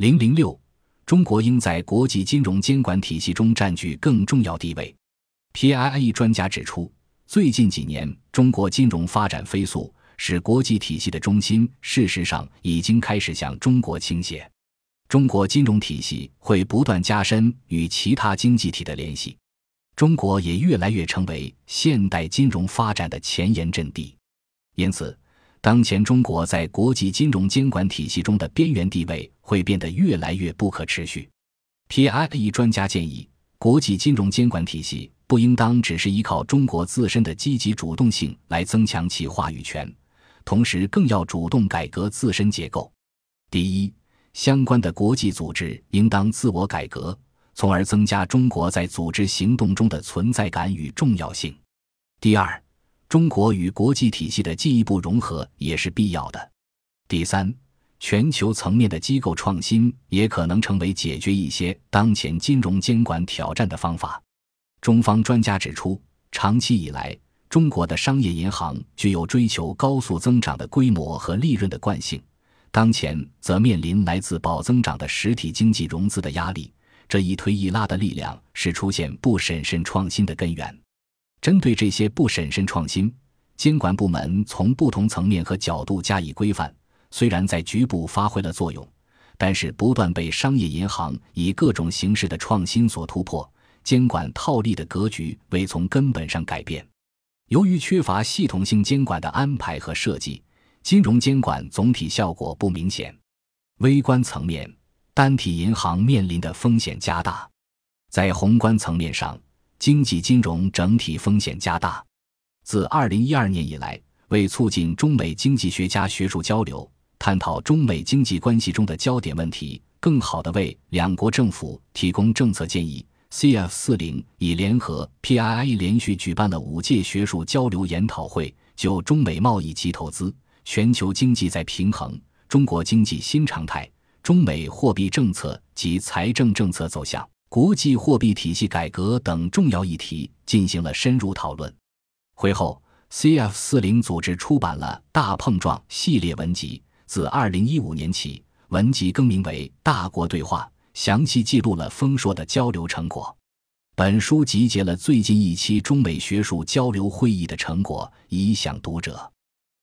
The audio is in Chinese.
零零六，中国应在国际金融监管体系中占据更重要地位。PIIE 专家指出，最近几年中国金融发展飞速，使国际体系的中心事实上已经开始向中国倾斜。中国金融体系会不断加深与其他经济体的联系，中国也越来越成为现代金融发展的前沿阵地。因此。当前中国在国际金融监管体系中的边缘地位会变得越来越不可持续。PIE 专家建议，国际金融监管体系不应当只是依靠中国自身的积极主动性来增强其话语权，同时更要主动改革自身结构。第一，相关的国际组织应当自我改革，从而增加中国在组织行动中的存在感与重要性。第二。中国与国际体系的进一步融合也是必要的。第三，全球层面的机构创新也可能成为解决一些当前金融监管挑战的方法。中方专家指出，长期以来，中国的商业银行具有追求高速增长的规模和利润的惯性，当前则面临来自保增长的实体经济融资的压力。这一推一拉的力量是出现不审慎创新的根源。针对这些不审慎创新，监管部门从不同层面和角度加以规范，虽然在局部发挥了作用，但是不断被商业银行以各种形式的创新所突破，监管套利的格局未从根本上改变。由于缺乏系统性监管的安排和设计，金融监管总体效果不明显。微观层面，单体银行面临的风险加大；在宏观层面上，经济金融整体风险加大。自二零一二年以来，为促进中美经济学家学术交流，探讨中美经济关系中的焦点问题，更好地为两国政府提供政策建议，CF 四零已联合 PII 连续举办了五届学术交流研讨会，就中美贸易及投资、全球经济在平衡、中国经济新常态、中美货币政策及财政政策走向。国际货币体系改革等重要议题进行了深入讨论。会后，CF 四零组织出版了《大碰撞》系列文集，自二零一五年起，文集更名为《大国对话》，详细记录了丰硕的交流成果。本书集结了最近一期中美学术交流会议的成果，以享读者。